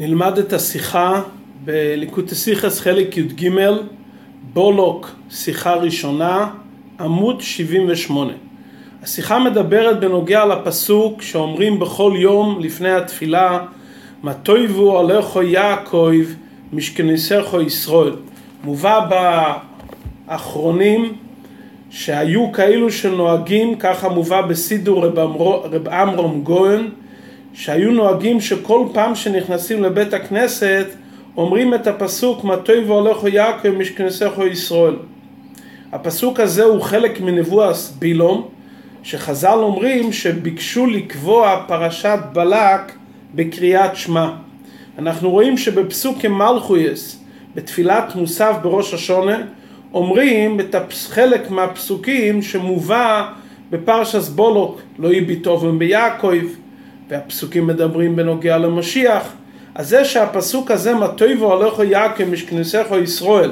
נלמד את השיחה בליקוטי סיכס חלק י"ג, בולוק, שיחה ראשונה, עמוד 78. השיחה מדברת בנוגע לפסוק שאומרים בכל יום לפני התפילה, מה תויבו עליכו יעקב משכניסךו ישראל. מובא באחרונים שהיו כאלו שנוהגים, ככה מובא בסידור רב, רב עמרום גוהן, שהיו נוהגים שכל פעם שנכנסים לבית הכנסת אומרים את הפסוק מה טוב והולכו יעקב משכנסךו ישראל. הפסוק הזה הוא חלק מנבואת בילום שחז"ל אומרים שביקשו לקבוע פרשת בלק בקריאת שמע. אנחנו רואים שבפסוק מלכויס בתפילת מוסף בראש השונה אומרים את חלק מהפסוקים שמובא בפרשס בולוק לא יביטובם ביעקב והפסוקים מדברים בנוגע למשיח אז זה שהפסוק הזה מה טויבו הולכו יעקב משכניסךו ישראל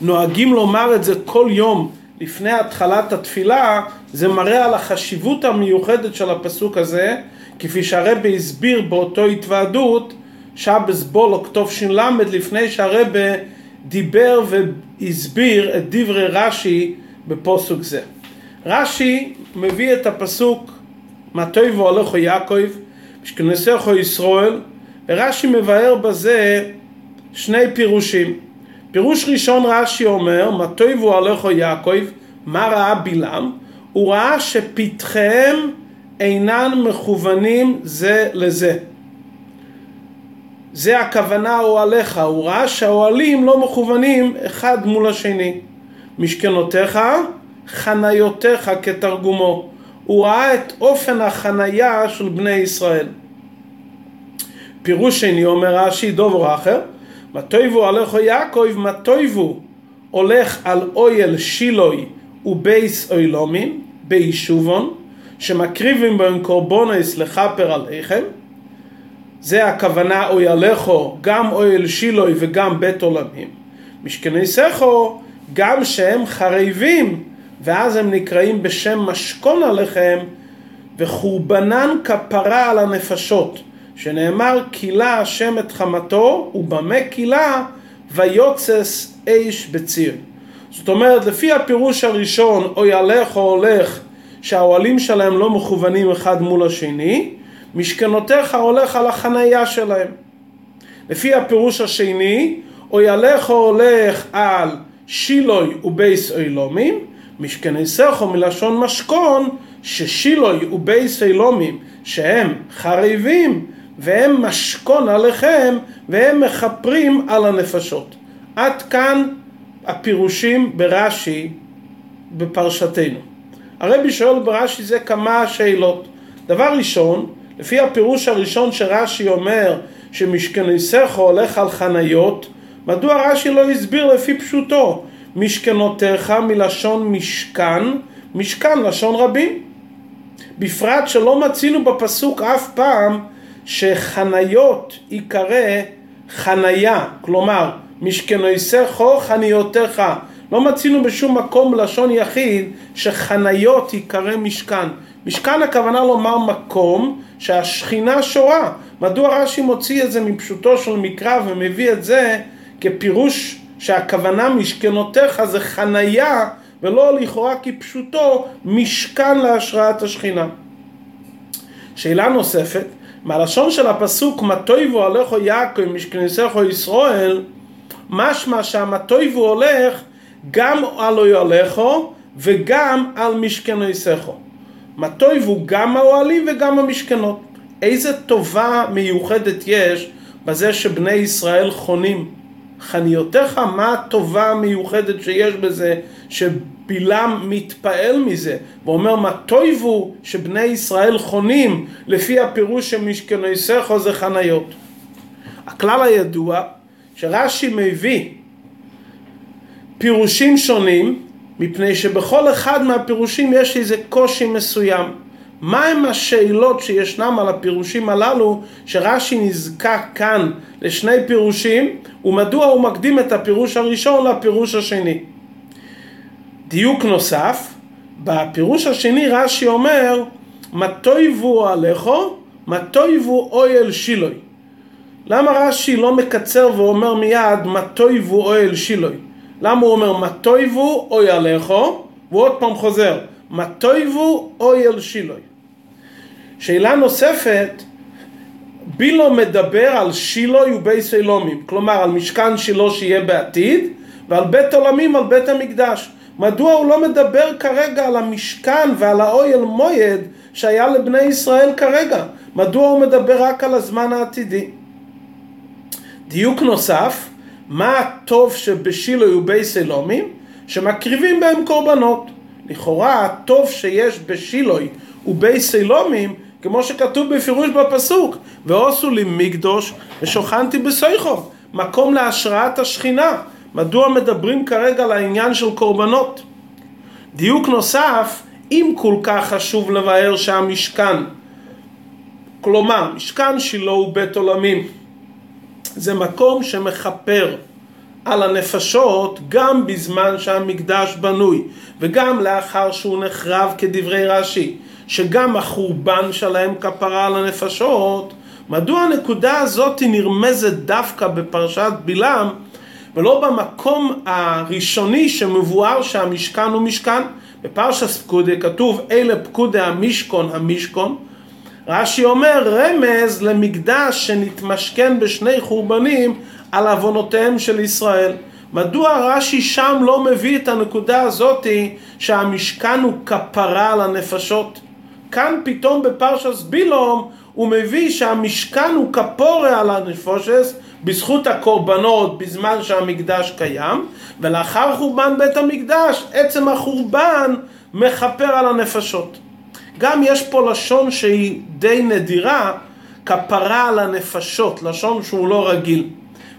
נוהגים לומר את זה כל יום לפני התחלת התפילה זה מראה על החשיבות המיוחדת של הפסוק הזה כפי שהרבה הסביר באותו התוועדות שבס בולוק תש"ל לפני שהרבה דיבר והסביר את דברי רש"י בפוסוק זה. רש"י מביא את הפסוק מה טויבו הולכו יעקב משכנסךו ישראל ורש"י מבאר בזה שני פירושים. פירוש ראשון רש"י אומר מה טויבו הולכו יעקב מה ראה בלעם? הוא ראה שפתחיהם אינן מכוונים זה לזה. זה הכוונה אוהליך, הוא ראה שהאוהלים לא מכוונים אחד מול השני. משכנותיך, חניותיך כתרגומו. הוא ראה את אופן החנייה של בני ישראל. פירוש שני אומר רש"י דובר אחר, מה טויבו הלכו יעקב, מה טויבו הולך על אויל שילוי ובייס אוילומים, ביישובון, שמקריבים בהם קורבונס לכפר עליכם, זה הכוונה אוי עליכו, גם אויל שילוי וגם בית עולמים. משכני סכו, גם שהם חרבים, ואז הם נקראים בשם משכון עליכם, וחורבנן כפרה על הנפשות, שנאמר כילה השם את חמתו, ובמה כילה ויוצס איש בציר. זאת אומרת, לפי הפירוש הראשון, אוי עליך הולך, שהאוהלים שלהם לא מכוונים אחד מול השני, משכנותיך הולך על החנייה שלהם. לפי הפירוש השני, אוי עליך הולך על שילוי ובייס אילומים, משכני סכו מלשון משכון, ששילוי ובייס אילומים, שהם חריבים, והם משכון עליכם, והם מכפרים על הנפשות. עד כאן הפירושים ברש"י בפרשתנו. הרבי שואל ברש"י זה כמה שאלות. דבר ראשון, לפי הפירוש הראשון שרש"י אומר שמשכניסך הולך על חניות, מדוע רש"י לא הסביר לפי פשוטו? משכנותיך מלשון משכן, משכן לשון רבים. בפרט שלא מצינו בפסוק אף פעם שחניות ייקרא חניה, כלומר משכנויסךו חניותיך. לא מצינו בשום מקום לשון יחיד שחניות ייקרא משכן. משכן הכוונה לומר מקום שהשכינה שורה. מדוע רש"י מוציא את זה מפשוטו של מקרא ומביא את זה כפירוש שהכוונה משכנותיך זה חניה ולא לכאורה כפשוטו משכן להשראת השכינה. שאלה נוספת, מהלשון של הפסוק מה טויבו הלכו יעקב משכניסךו ישראל משמע שהמה טויבו הולך גם על אוהליכו וגם על משכניסךו. מה טויבו גם האוהלים וגם המשכנות. איזה טובה מיוחדת יש בזה שבני ישראל חונים. חניותיך, מה הטובה המיוחדת שיש בזה שבלעם מתפעל מזה ואומר מה טויבו שבני ישראל חונים לפי הפירוש שמשכניסךו זה חניות. הכלל הידוע שרש"י מביא פירושים שונים מפני שבכל אחד מהפירושים יש איזה קושי מסוים. מהם השאלות שישנם על הפירושים הללו שרש"י נזקק כאן לשני פירושים ומדוע הוא מקדים את הפירוש הראשון לפירוש השני. דיוק נוסף, בפירוש השני רש"י אומר מה טויבו עליכו, מה טויבו אויל שילוי. למה רש"י לא מקצר ואומר מיד מה תויבו אוהל שילוי? למה הוא אומר מה תויבו אוי עליכו? והוא עוד פעם חוזר מה תויבו אוהל שילוי. שאלה נוספת, בילו מדבר על שילוי ובייס אלומים, כלומר על משכן שילה שיהיה בעתיד ועל בית עולמים על בית המקדש. מדוע הוא לא מדבר כרגע על המשכן ועל האויל מויד שהיה לבני ישראל כרגע? מדוע הוא מדבר רק על הזמן העתידי? דיוק נוסף, מה הטוב שבשילוי ובייס אלומים? שמקריבים בהם קורבנות. לכאורה הטוב שיש בשילוי ובייס אלומים כמו שכתוב בפירוש בפסוק, ועושו לי מקדוש ושוכנתי בסויכו, מקום להשראת השכינה. מדוע מדברים כרגע על העניין של קורבנות? דיוק נוסף, אם כל כך חשוב לבאר שהמשכן, כלומר, משכן שילה הוא בית עולמים, זה מקום שמכפר על הנפשות גם בזמן שהמקדש בנוי וגם לאחר שהוא נחרב כדברי רש"י שגם החורבן שלהם כפרה על הנפשות מדוע הנקודה הזאת נרמזת דווקא בפרשת בלעם ולא במקום הראשוני שמבואר שהמשכן הוא משכן בפרשת פקודי כתוב אלה פקודי המשכון המשכון רש"י אומר רמז למקדש שנתמשכן בשני חורבנים על עוונותיהם של ישראל. מדוע רש"י שם לא מביא את הנקודה הזאתי שהמשכן הוא כפרה על הנפשות? כאן פתאום בפרשס בילום הוא מביא שהמשכן הוא כפורה על הנפושס בזכות הקורבנות בזמן שהמקדש קיים ולאחר חורבן בית המקדש עצם החורבן מכפר על הנפשות. גם יש פה לשון שהיא די נדירה, כפרה על הנפשות, לשון שהוא לא רגיל.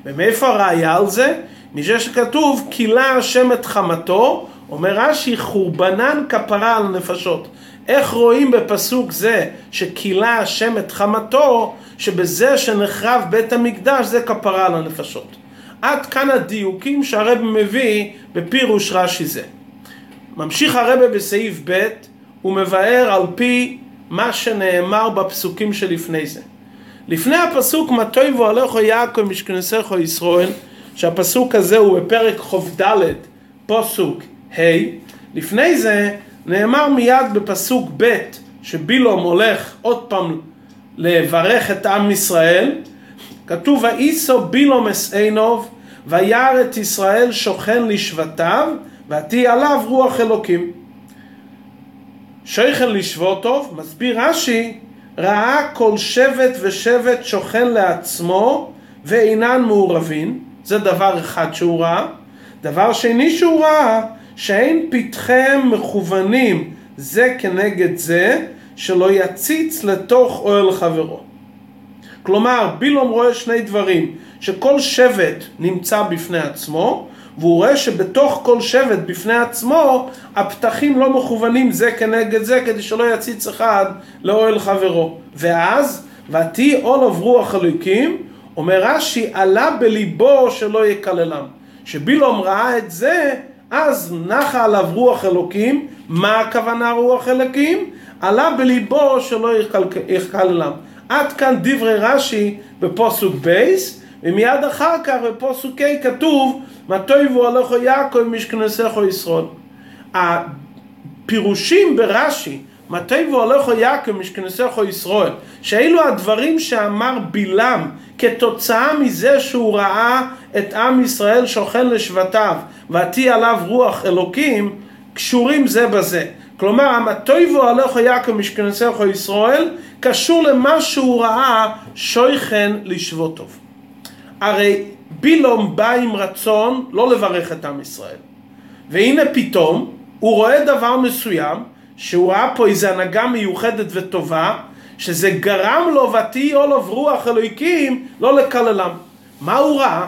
ומאיפה הראיה על זה? מזה שכתוב, כילה השם את חמתו, אומר רש"י, חורבנן כפרה על הנפשות. איך רואים בפסוק זה שכילה השם את חמתו, שבזה שנחרב בית המקדש זה כפרה על הנפשות. עד כאן הדיוקים שהרב מביא בפירוש רש"י זה. ממשיך הרבה בסעיף ב' הוא מבאר על פי מה שנאמר בפסוקים שלפני זה. לפני הפסוק מה תויבו עליכו יעקב משכנסך ישראל שהפסוק הזה הוא בפרק ח"ד פסוק ה' לפני זה נאמר מיד בפסוק ב' שבילום הולך עוד פעם לברך את עם ישראל כתוב ואיסו בילום אסעינוב וירא את ישראל שוכן לשבטיו ותהי עליו רוח אלוקים שייכן לשבות טוב, מסביר רש"י, ראה כל שבט ושבט שוכן לעצמו ואינן מעורבים, זה דבר אחד שהוא ראה. דבר שני שהוא ראה, שאין פתחיהם מכוונים זה כנגד זה, שלא יציץ לתוך אוהל חברו. כלומר, בילום רואה שני דברים, שכל שבט נמצא בפני עצמו, והוא רואה שבתוך כל שבט בפני עצמו הפתחים לא מכוונים זה כנגד זה כדי שלא יציץ אחד לאוהל חברו ואז ותהי עולב רוח אלוקים אומר רש"י עלה בליבו שלא יקללם שבילום ראה את זה אז נחה עליו רוח אלוקים מה הכוונה רוח אלוקים? עלה בליבו שלא יקללם עד כאן דברי רש"י בפוסוק בייס ומיד אחר כך בפוסוק ה' כתוב מה תויבו עליך יעקב משכנסך ישראל. הפירושים ברש"י, תויבו עליך יעקב משכנסך ישראל, שאלו הדברים שאמר בלעם כתוצאה מזה שהוא ראה את עם ישראל שוכן לשבטיו ועתי עליו רוח אלוקים, קשורים זה בזה. כלומר, המתויבו עליך יעקב משכנסך ישראל, קשור למה שהוא ראה שויכן לשבות טוב. הרי בילום בא עם רצון לא לברך את עם ישראל. והנה פתאום הוא רואה דבר מסוים שהוא ראה פה איזו הנהגה מיוחדת וטובה שזה גרם לו ותהי עולב רוח אלוהיקים לא לקללם. מה הוא ראה?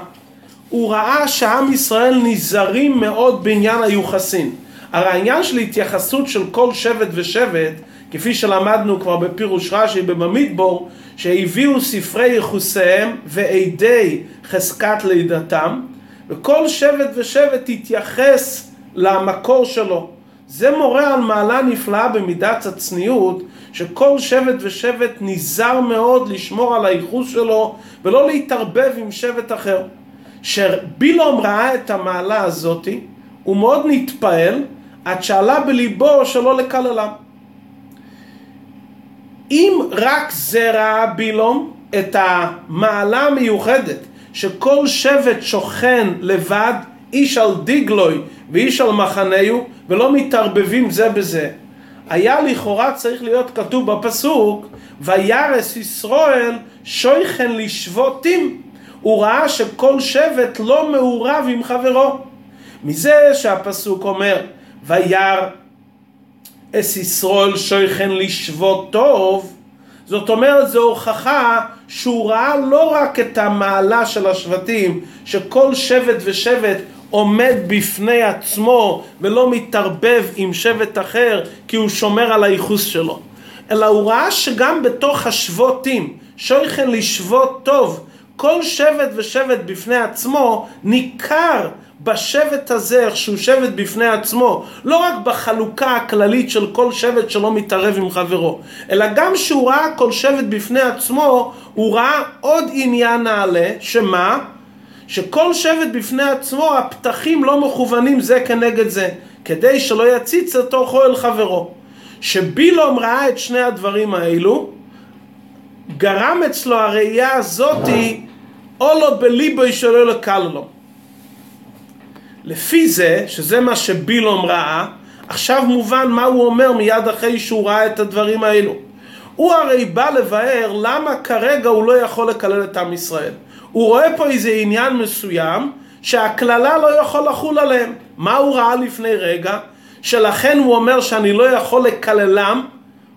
הוא ראה שעם ישראל נזהרים מאוד בעניין היוחסין. הרי העניין של התייחסות של כל שבט ושבט כפי שלמדנו כבר בפירוש רש"י בממידבור, שהביאו ספרי יחוסיהם ועדי חזקת לידתם, וכל שבט ושבט התייחס למקור שלו. זה מורה על מעלה נפלאה במידת הצניעות, שכל שבט ושבט נזהר מאוד לשמור על הייחוס שלו ולא להתערבב עם שבט אחר. כשבילום ראה את המעלה הזאתי, הוא מאוד נתפעל עד שעלה בליבו שלא לקללם. אם רק זה ראה בילום את המעלה המיוחדת שכל שבט שוכן לבד, איש על דיגלוי ואיש על מחנהו, ולא מתערבבים זה בזה. היה לכאורה צריך להיות כתוב בפסוק, וירס ישראל שויכן לשבותים. הוא ראה שכל שבט לא מעורב עם חברו. מזה שהפסוק אומר, ויר אס ישראל שויכן לשבות טוב, זאת אומרת זו הוכחה שהוא ראה לא רק את המעלה של השבטים, שכל שבט ושבט עומד בפני עצמו ולא מתערבב עם שבט אחר כי הוא שומר על הייחוס שלו, אלא הוא ראה שגם בתוך השבותים, שויכן לשבות טוב, כל שבט ושבט בפני עצמו ניכר בשבט הזה, איך שהוא שבט בפני עצמו, לא רק בחלוקה הכללית של כל שבט שלא מתערב עם חברו, אלא גם שהוא ראה כל שבט בפני עצמו, הוא ראה עוד עניין נעלה, שמה? שכל שבט בפני עצמו, הפתחים לא מכוונים זה כנגד זה, כדי שלא יציץ לתוכו אל חברו. שבילום ראה את שני הדברים האלו, גרם אצלו הראייה הזאתי, או לא בליבו שלא לקל לו. לפי זה, שזה מה שבילום ראה, עכשיו מובן מה הוא אומר מיד אחרי שהוא ראה את הדברים האלו. הוא הרי בא לבאר למה כרגע הוא לא יכול לקלל את עם ישראל. הוא רואה פה איזה עניין מסוים שהקללה לא יכול לחול עליהם. מה הוא ראה לפני רגע? שלכן הוא אומר שאני לא יכול לקללם.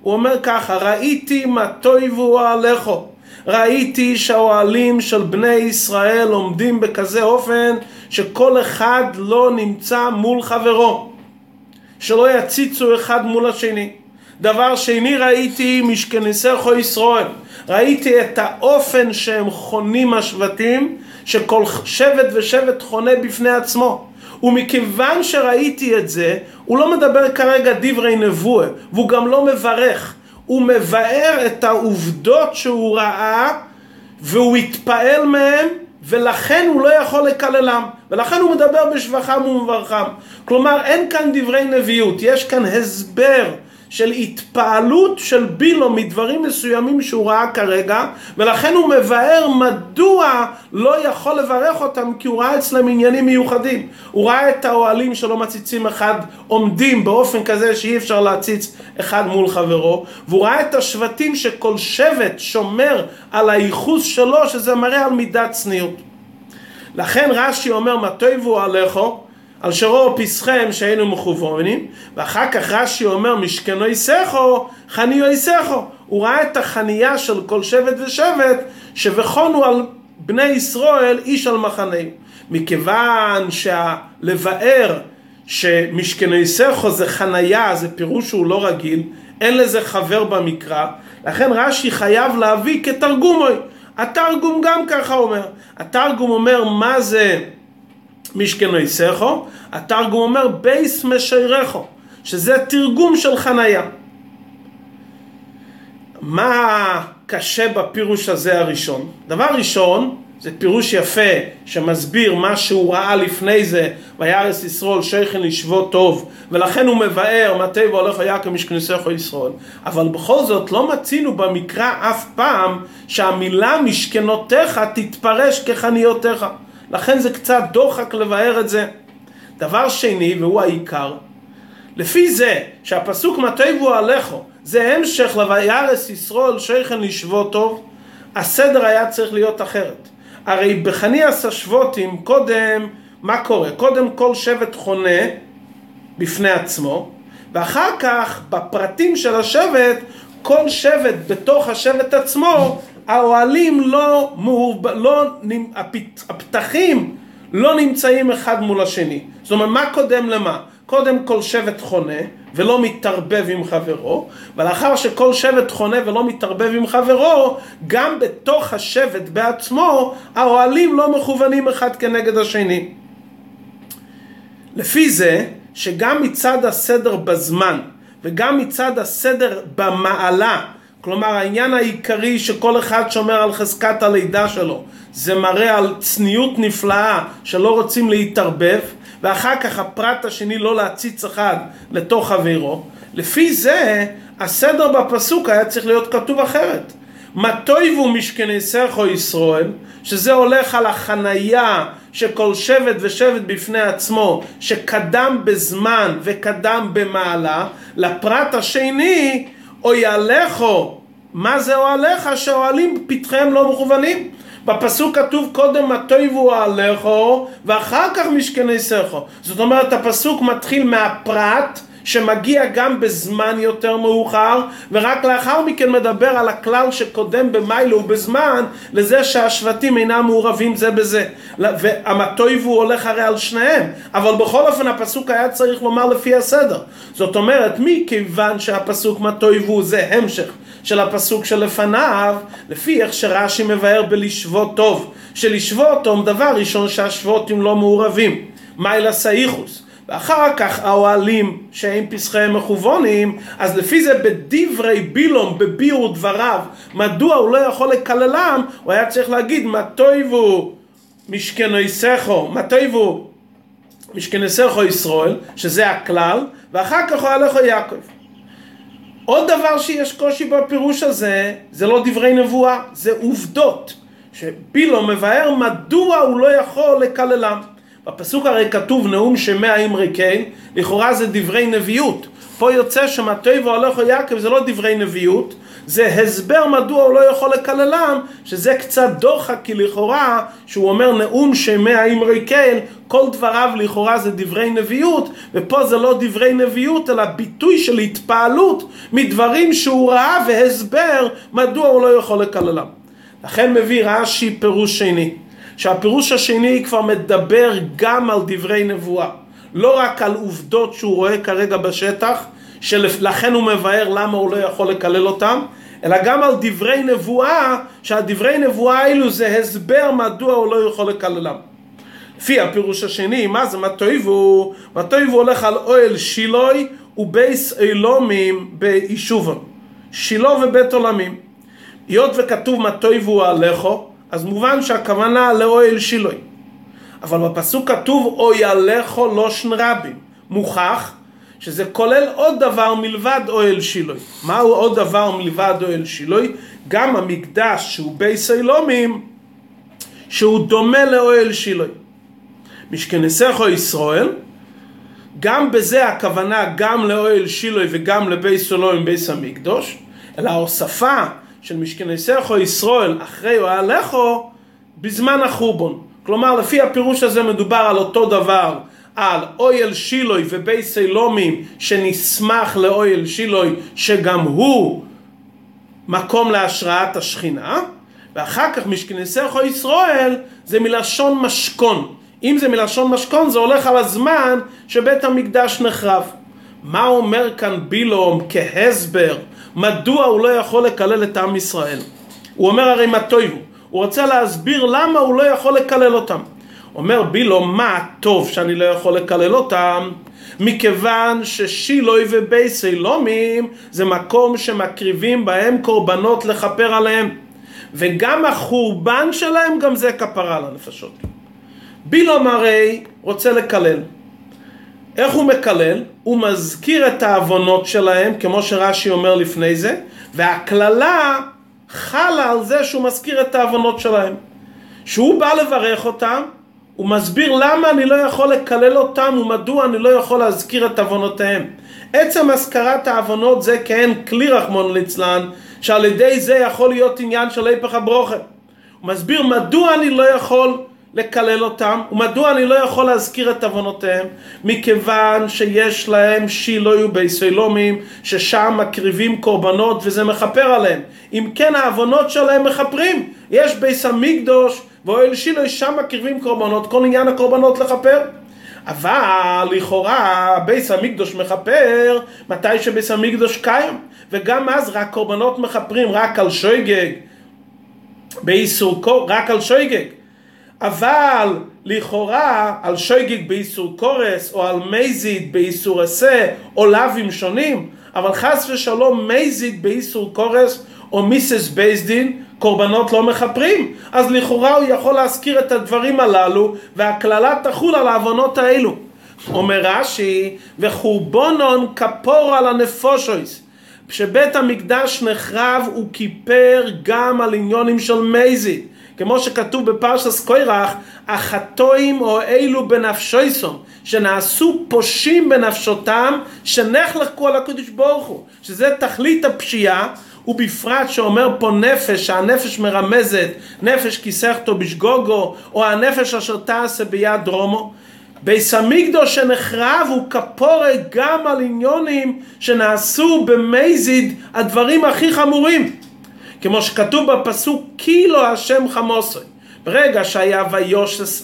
הוא אומר ככה, ראיתי מה תויבו עליכו. ראיתי שהאוהלים של בני ישראל עומדים בכזה אופן שכל אחד לא נמצא מול חברו. שלא יציצו אחד מול השני. דבר שני ראיתי משכניסךו ישראל. ראיתי את האופן שהם חונים השבטים, שכל שבט ושבט חונה בפני עצמו. ומכיוון שראיתי את זה, הוא לא מדבר כרגע דברי נבואה, והוא גם לא מברך. הוא מבאר את העובדות שהוא ראה, והוא התפעל מהם, ולכן הוא לא יכול לקללם. ולכן הוא מדבר בשבחם ומברכם. כלומר, אין כאן דברי נביאות, יש כאן הסבר של התפעלות של בילו מדברים מסוימים שהוא ראה כרגע ולכן הוא מבאר מדוע לא יכול לברך אותם כי הוא ראה אצלם עניינים מיוחדים. הוא ראה את האוהלים שלא מציצים אחד עומדים באופן כזה שאי אפשר להציץ אחד מול חברו והוא ראה את השבטים שכל שבט שומר על הייחוס שלו שזה מראה על מידת צניעות. לכן רש"י אומר מה טויבו עליכו על שרו פסחם שהיינו מכוונים, ואחר כך רש"י אומר משכנו יסכו, חניו יסכו. הוא ראה את החניה של כל שבט ושבט, שבכונו על בני ישראל איש על מחנהו. מכיוון שהלבאר שמשכנו יסכו זה חניה, זה פירוש שהוא לא רגיל, אין לזה חבר במקרא, לכן רש"י חייב להביא כתרגומוי. התרגום גם ככה אומר. התרגום אומר מה זה משכנויסכו, התרגום אומר בייס משירךו, שזה תרגום של חניה. מה קשה בפירוש הזה הראשון? דבר ראשון, זה פירוש יפה שמסביר מה שהוא ראה לפני זה, וירס ישרול שייכן לשבות טוב, ולכן הוא מבאר מתי והולך היה כמשכניסךו ישראל. אבל בכל זאת לא מצינו במקרא אף פעם שהמילה משכנותיך תתפרש כחניותיך. לכן זה קצת דוחק לבאר את זה. דבר שני, והוא העיקר, לפי זה שהפסוק מטייבו עליכו זה המשך ל"וירס ישרול שייכן לשבות טוב", הסדר היה צריך להיות אחרת. הרי בחניאס השבותים קודם, מה קורה? קודם כל שבט חונה בפני עצמו, ואחר כך בפרטים של השבט, כל שבט בתוך השבט עצמו האוהלים לא, מעוב... לא, הפתחים לא נמצאים אחד מול השני. זאת אומרת, מה קודם למה? קודם כל שבט חונה ולא מתערבב עם חברו, ולאחר שכל שבט חונה ולא מתערבב עם חברו, גם בתוך השבט בעצמו, האוהלים לא מכוונים אחד כנגד השני. לפי זה, שגם מצד הסדר בזמן, וגם מצד הסדר במעלה, כלומר העניין העיקרי שכל אחד שומר על חזקת הלידה שלו, זה מראה על צניעות נפלאה שלא רוצים להתערבב, ואחר כך הפרט השני לא להציץ אחד לתוך חברו, לפי זה הסדר בפסוק היה צריך להיות כתוב אחרת. מה תויבו משכני סכו ישראל, שזה הולך על החנייה שכל שבט ושבט בפני עצמו, שקדם בזמן וקדם במעלה, לפרט השני, אוי עליכו, מה זה אוהליך שאוהלים פתחיהם לא מכוונים? בפסוק כתוב קודם מה תויבו אוהליכו ואחר כך משכני סכו. זאת אומרת הפסוק מתחיל מהפרט שמגיע גם בזמן יותר מאוחר, ורק לאחר מכן מדבר על הכלל שקודם במיילו ובזמן, לזה שהשבטים אינם מעורבים זה בזה. והמטויבו הולך הרי על שניהם, אבל בכל אופן הפסוק היה צריך לומר לפי הסדר. זאת אומרת, מכיוון שהפסוק מטויבו זה המשך של הפסוק שלפניו, לפי איך שרש"י מבאר בלשבות טוב, שלשבות טוב דבר ראשון שהשבותים לא מעורבים. מיילה סאיכוס. ואחר כך האוהלים שהם פסחיהם מכוונים, אז לפי זה בדברי בילום, בביאור דבריו, מדוע הוא לא יכול לקללם, הוא היה צריך להגיד מה תויבו משכנויסכו, מה תויבו משכנסכו ישראל, שזה הכלל, ואחר כך אוהלכו יעקב. עוד דבר שיש קושי בפירוש הזה, זה לא דברי נבואה, זה עובדות. שבילו מבאר מדוע הוא לא יכול לקללם. בפסוק הרי כתוב נאום שמאה אמרי כן, לכאורה זה דברי נביאות. פה יוצא שמטוי והולך יעקב זה לא דברי נביאות, זה הסבר מדוע הוא לא יכול לקללם, שזה קצת דוחק, כי לכאורה, שהוא אומר נאום שמאה אמרי כן, כל דבריו לכאורה זה דברי נביאות, ופה זה לא דברי נביאות, אלא ביטוי של התפעלות מדברים שהוא ראה והסבר מדוע הוא לא יכול לקללם. לכן מביא רש"י פירוש שני. שהפירוש השני כבר מדבר גם על דברי נבואה, לא רק על עובדות שהוא רואה כרגע בשטח, שלכן הוא מבאר למה הוא לא יכול לקלל אותם, אלא גם על דברי נבואה, שהדברי נבואה האלו זה הסבר מדוע הוא לא יכול לקללם. לפי הפירוש השני, מה זה מטויבו? מטויבו הולך על אוהל שילוי ובייס אילומים ביישובון. שילה ובית עולמים. היות וכתוב מטויבו עליכו, אז מובן שהכוונה לאוהל שילוי. אבל בפסוק כתוב אוי עליכו לושן רבים. מוכח שזה כולל עוד דבר מלבד אוהל שילוי. מהו עוד דבר מלבד אוהל שילוי? גם המקדש שהוא בי סילומים, שהוא דומה לאוהל שילוי. משכנסךו ישראל, גם בזה הכוונה גם לאוהל שילוי וגם לבי סילומים בייס המקדוש, אלא ההוספה של משכנסךו ישראל אחרי אוהלךו בזמן החורבון. כלומר לפי הפירוש הזה מדובר על אותו דבר על אויל שילוי ובי סילומים שנסמך לאויל שילוי שגם הוא מקום להשראת השכינה ואחר כך משכנסךו ישראל זה מלשון משכון. אם זה מלשון משכון זה הולך על הזמן שבית המקדש נחרב. מה אומר כאן בילום כהסבר מדוע הוא לא יכול לקלל את עם ישראל? הוא אומר הרי מה טויבו, הוא רוצה להסביר למה הוא לא יכול לקלל אותם. אומר בילו מה טוב שאני לא יכול לקלל אותם מכיוון ששילוי ובי סילומים זה מקום שמקריבים בהם קורבנות לכפר עליהם וגם החורבן שלהם גם זה כפרה על הנפשות. בילום הרי רוצה לקלל איך הוא מקלל? הוא מזכיר את העוונות שלהם, כמו שרש"י אומר לפני זה, והקללה חלה על זה שהוא מזכיר את העוונות שלהם. שהוא בא לברך אותם, הוא מסביר למה אני לא יכול לקלל אותם ומדוע אני לא יכול להזכיר את עוונותיהם. עצם הזכרת העוונות זה כהן כלי רחמון ליצלן, שעל ידי זה יכול להיות עניין של היפך הברוכה. הוא מסביר מדוע אני לא יכול לקלל אותם, ומדוע אני לא יכול להזכיר את עוונותיהם? מכיוון שיש להם שילוי וביסלומים, ששם מקריבים קורבנות וזה מכפר עליהם. אם כן העוונות שלהם מכפרים, יש ביס המקדוש ואוהל שילוי, שם מקריבים קורבנות, כל עניין הקורבנות לכפר. אבל לכאורה ביס המקדוש מכפר מתי שביס המקדוש קיים וגם אז רק קורבנות מכפרים רק על שויגג באיסור רק על שויגג אבל לכאורה על שויגיג באיסור קורס או על מייזיד באיסור עשה או לאווים שונים אבל חס ושלום מזיד באיסור קורס או מיסס בייסדין, קורבנות לא מכפרים. אז לכאורה הוא יכול להזכיר את הדברים הללו, והקללה תחול על העוונות האלו. אומר רש"י, וחורבונון כפור על הנפושויס. כשבית המקדש נחרב הוא כיפר גם על עניונים של מזיד. כמו שכתוב בפרשס קוירח, החטואים או אלו בנפשויסום, שנעשו פושעים בנפשותם, שנחלקו על הקדוש ברוך הוא, שזה תכלית הפשיעה, ובפרט שאומר פה נפש, שהנפש מרמזת, נפש כיסכתו בשגוגו, או הנפש אשר תעשה ביד דרומו. ביס המקדוש שנחרב הוא כפורה גם על עניונים שנעשו במזיד הדברים הכי חמורים. כמו שכתוב בפסוק כאילו השם חמוסוי. ברגע שהיה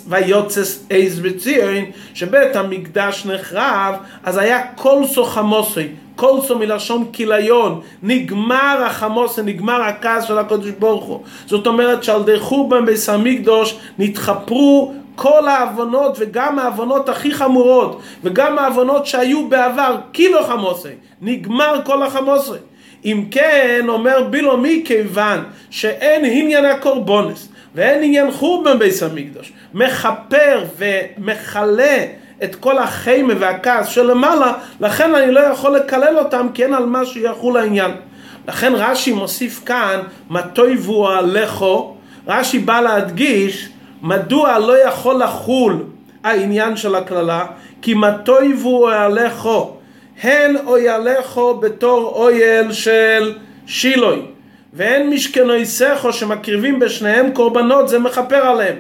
ויוצס עז בציון, שבית המקדש נחרב, אז היה קולסו חמוסוי, קולסו מלשון כיליון, נגמר החמוסי, נגמר הכעס של הקדוש ברוך הוא. זאת אומרת שעל די חורבן בית המקדוש נתחפרו כל העוונות וגם העוונות הכי חמורות וגם העוונות שהיו בעבר, קילו חמוסי, נגמר כל החמוסי. אם כן, אומר בילו מכיוון שאין עניין הקורבונס ואין עניין חורבן בית המקדוש, מכפר ומכלה את כל החיימה והכעס שלמעלה, לכן אני לא יכול לקלל אותם כי אין על מה שיחול העניין. לכן רש"י מוסיף כאן, מה תויבו עליכו, רש"י בא להדגיש מדוע לא יכול לחול העניין של הקללה, כי מה תויבו עליכו הן אוילכו בתור אויל של שילוי. ואין משכנויסכו שמקריבים בשניהם קורבנות זה מכפר עליהם.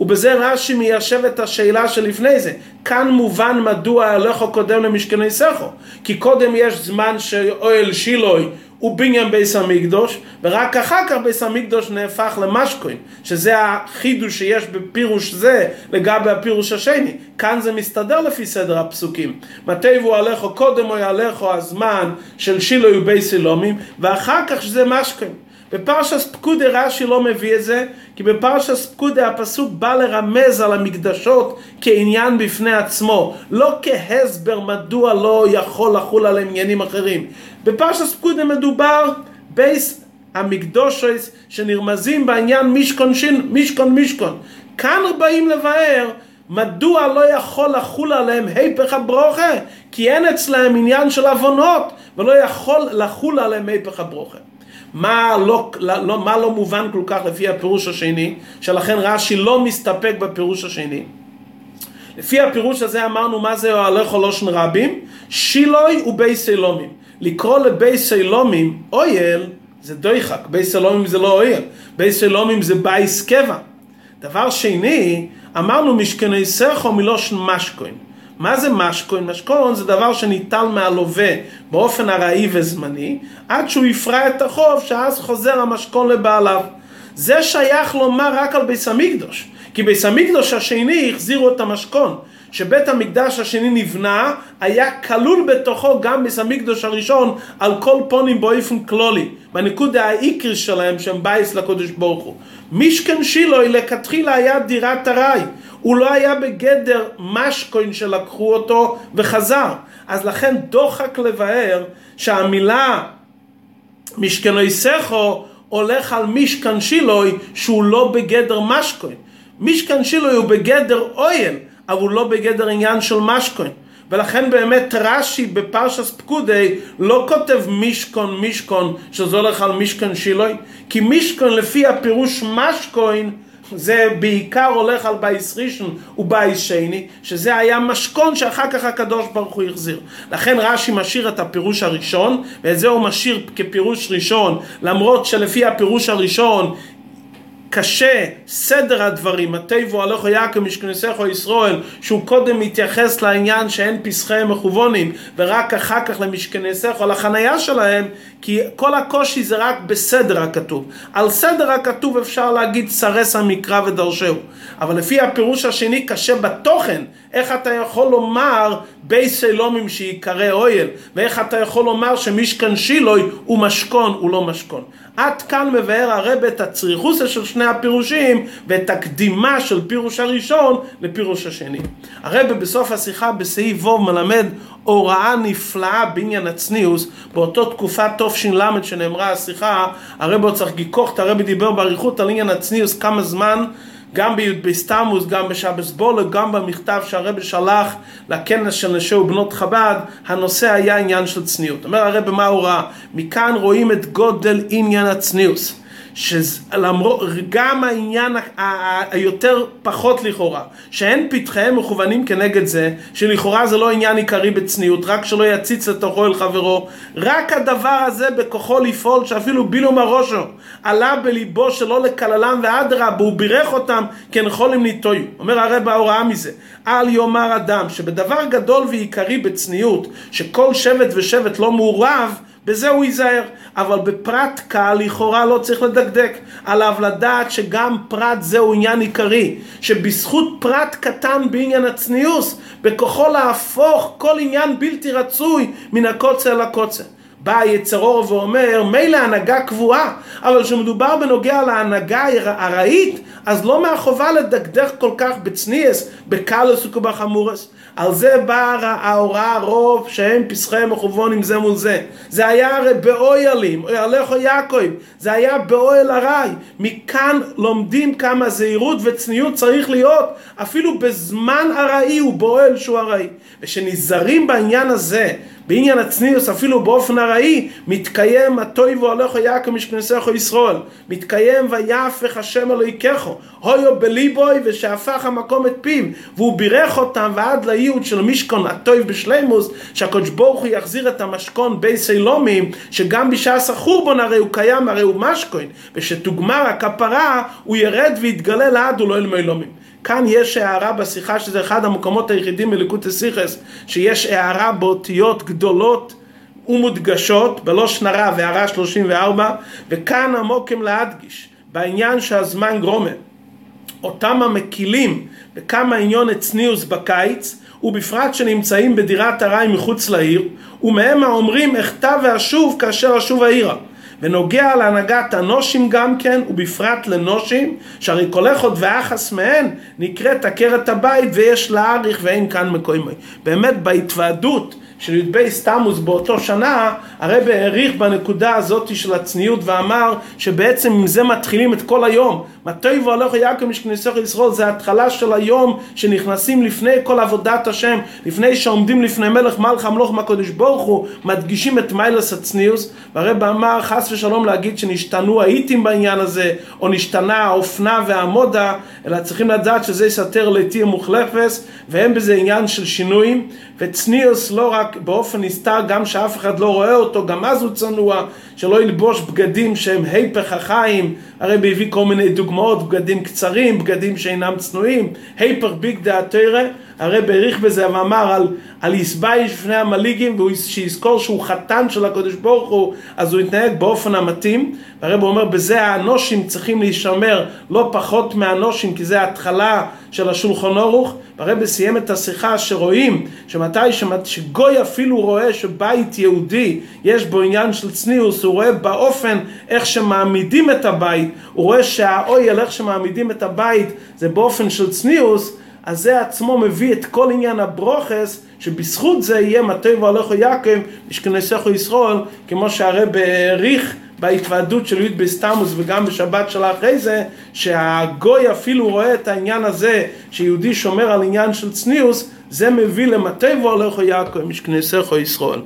ובזה רש"י מיישב את השאלה שלפני זה. כאן מובן מדוע הלכו קודם למשכנויסכו כי קודם יש זמן שאוהל שילוי הוא בניין ביס המקדוש, ורק אחר כך ביס המקדוש נהפך למשקוין, שזה החידוש שיש בפירוש זה לגבי הפירוש השני. כאן זה מסתדר לפי סדר הפסוקים. מתי הוא הלכו קודם או יהלכו הזמן של שילוי וביס אלומים, ואחר כך שזה משקוין. בפרשס פקודי רש"י לא מביא את זה, כי בפרשס פקודי הפסוק בא לרמז על המקדשות כעניין בפני עצמו, לא כהסבר מדוע לא יכול לחול על עניינים אחרים. בפרשס פקודי מדובר בייס המקדושס שנרמזים בעניין מישכון שין, מישכון מישכון. כאן באים לבאר מדוע לא יכול לחול עליהם היפך הברוכה? כי אין אצלהם עניין של עוונות ולא יכול לחול עליהם היפך הברוכה. מה לא, לא, מה לא מובן כל כך לפי הפירוש השני, שלכן רש"י לא מסתפק בפירוש השני. לפי הפירוש הזה אמרנו מה זה אוהלי חולושן רבים, שילוי ובי סילומים. לקרוא לבי סילומים אויל זה דויחק, בי סילומים זה לא אויל, בי סילומים זה בייס קבע. דבר שני, אמרנו משכני סכו מלושן משקוין. מה זה משכון? משכון זה דבר שניטל מהלווה באופן ארעי וזמני, עד שהוא יפרע את החוב, שאז חוזר המשכון לבעליו. זה שייך לומר רק על ביס המקדוש, כי ביס המקדוש השני החזירו את המשכון. שבית המקדש השני נבנה, היה כלול בתוכו גם ביס המקדוש הראשון על כל פונים באופן כלולי, בנקודה העיקרי שלהם שהם בייס לקודש ברוך הוא. מישכן שילוי לכתחילה היה דירת ארעי. הוא לא היה בגדר משקוין שלקחו אותו וחזר. אז לכן דוחק לבאר שהמילה משכנוי סכו הולך על מישכן שילוי שהוא לא בגדר משקוין. מישכן שילוי הוא בגדר אויל, אבל הוא לא בגדר עניין של משקוין. ולכן באמת רש"י בפרשס פקודי לא כותב מישכון מישכון שזה הולך על מישכון שילוי כי מישכון לפי הפירוש משקוין זה בעיקר הולך על בייס ראשון ובייס שני, שזה היה משכון שאחר כך הקדוש ברוך הוא החזיר. לכן רש"י משאיר את הפירוש הראשון, ואת זה הוא משאיר כפירוש ראשון, למרות שלפי הפירוש הראשון קשה סדר הדברים, התיבו הלכו יעקב משכנסךו ישראל, שהוא קודם מתייחס לעניין שאין פסחי מכוונים, ורק אחר כך למשכנסךו, לחנייה שלהם, כי כל הקושי זה רק בסדר הכתוב. על סדר הכתוב אפשר להגיד סרס המקרא ודרשהו, אבל לפי הפירוש השני קשה בתוכן, איך אתה יכול לומר בי סלומים שיקרא אויל, ואיך אתה יכול לומר שמשכן שילוי הוא משכון, הוא לא משכון. עד כאן מבאר הרב את הצריכוסה של שני הפירושים ואת הקדימה של פירוש הראשון לפירוש השני. הרב בסוף השיחה בסעיף ו' מלמד הוראה נפלאה בעניין הצניעוס, באותו תקופה תש"ל שנאמרה השיחה, הרב עוד צריך גיכוך, הרב דיבר באריכות על עניין הצניעוס כמה זמן גם בי"ב תמוז, גם בשבס בולו, גם במכתב שהרבי שלח לכנס של נשי ובנות חב"ד, הנושא היה עניין של צניעות. אומר הרבי מה הוא ראה? מכאן רואים את גודל עניין הצניעוס. שלמרות, גם העניין היותר פחות לכאורה, שאין פתחיהם מכוונים כנגד זה, שלכאורה זה לא עניין עיקרי בצניעות, רק שלא יציץ לתוכו אל חברו, רק הדבר הזה בכוחו לפעול, שאפילו בילו מראשו, עלה בליבו שלא לקללם ואדרבה, הוא בירך אותם כנחולים ניטויו. אומר הרב בהוראה מזה, אל יאמר אדם שבדבר גדול ועיקרי בצניעות, שכל שבט ושבט לא מעורב, בזה הוא ייזהר, אבל בפרט קל לכאורה לא צריך לדקדק. עליו לדעת שגם פרט זהו עניין עיקרי, שבזכות פרט קטן בעניין הצניעוס, בכוחו להפוך כל עניין בלתי רצוי מן הקוצר לקוצר. בא יצרור ואומר, מילא הנהגה קבועה, אבל כשמדובר בנוגע להנהגה ארעית, אז לא מהחובה לדקדך כל כך בצניעס, בקלוס ובחמורס. על זה באה ההוראה רוב שהם פסחי מכוונים זה מול זה. זה היה הרי באוילים, אוהליך יעקב, זה היה באוהל ארעי. מכאן לומדים כמה זהירות וצניעות צריך להיות, אפילו בזמן ארעי ובאוהל שהוא ארעי. ושנזהרים בעניין הזה, בעניין הצניעוס אפילו באופן ארעי, מתקיים הטויבו עליך יעקב משכנסך ישראל. מתקיים ויהפך השם אלוהיכך, הויו בליבוי ושהפך המקום את פיו, והוא בירך אותם ועד לייעוד של משכון הטויב בשלימוס, שהקדוש ברוך הוא יחזיר את המשכון בי סילומים, שגם בשעה סחורבון הרי הוא קיים, הרי הוא משכון, ושתוגמר הכפרה הוא ירד ויתגלה לעד ולא אל מילומים. כאן יש הערה בשיחה שזה אחד המקומות היחידים בליקוד הסיכס שיש הערה באותיות גדולות ומודגשות בלושן הרע והערה 34 וכאן המוקם להדגיש בעניין שהזמן גרומה אותם המקילים בכמה עניון הצניעוס בקיץ ובפרט שנמצאים בדירת ארעי מחוץ לעיר ומהם האומרים אחטא ואשוב כאשר אשוב העירה ונוגע להנהגת הנושים גם כן, ובפרט לנושים, שהרי כל אחד ואחס מהן נקראת עקרת הבית ויש להאריך ואין כאן מקוימי. באמת בהתוועדות של י"ב תמוז באותו שנה, הרב העריך בנקודה הזאת של הצניעות ואמר שבעצם עם זה מתחילים את כל היום. מתי והולך יעקב משכניסך ישראל? זה התחלה של היום שנכנסים לפני כל עבודת השם, לפני שעומדים לפני מלך מלך המלוך מהקדוש ברוך הוא, מדגישים את מיילס הצניעוס, והרב אמר חס ושלום להגיד שנשתנו האיטים בעניין הזה, או נשתנה האופנה והמודה, אלא צריכים לדעת שזה יסתר לעתים מוחלפס, ואין בזה עניין של שינויים, וצניעוס לא רק באופן נסתר, גם שאף אחד לא רואה אותו, גם אז הוא צנוע, שלא ילבוש בגדים שהם היפך החיים, הרי הביא כל מיני דוגמאות, בגדים קצרים, בגדים שאינם צנועים, היפך ביג דעתרא, הרי העריך בזה ואמר על, על יסבייש בפני המליגים, שיזכור שהוא חתן של הקדוש ברוך הוא, אז הוא יתנהג באופן המתאים, והרב אומר בזה האנושים צריכים להישמר לא פחות מהאנושים, כי זה ההתחלה של השולחון אורוך, והרב סיים את השיחה שרואים שמתי שמת, שגוי אפילו רואה שבית יהודי יש בו עניין של צניעוס, הוא רואה באופן איך שמעמידים את הבית, הוא רואה שהאויל איך שמעמידים את הבית זה באופן של צניעוס, אז זה עצמו מביא את כל עניין הברוכס, שבזכות זה יהיה מטה והולכו יעקב, משכנסכו ישראל, כמו שהרב העריך בהתוועדות של י' בסתמוס וגם בשבת של אחרי זה, שהגוי אפילו רואה את העניין הזה, שיהודי שומר על עניין של צניעוס, זה מביא למטה והולכו יעקב, משכנסכו ישראל.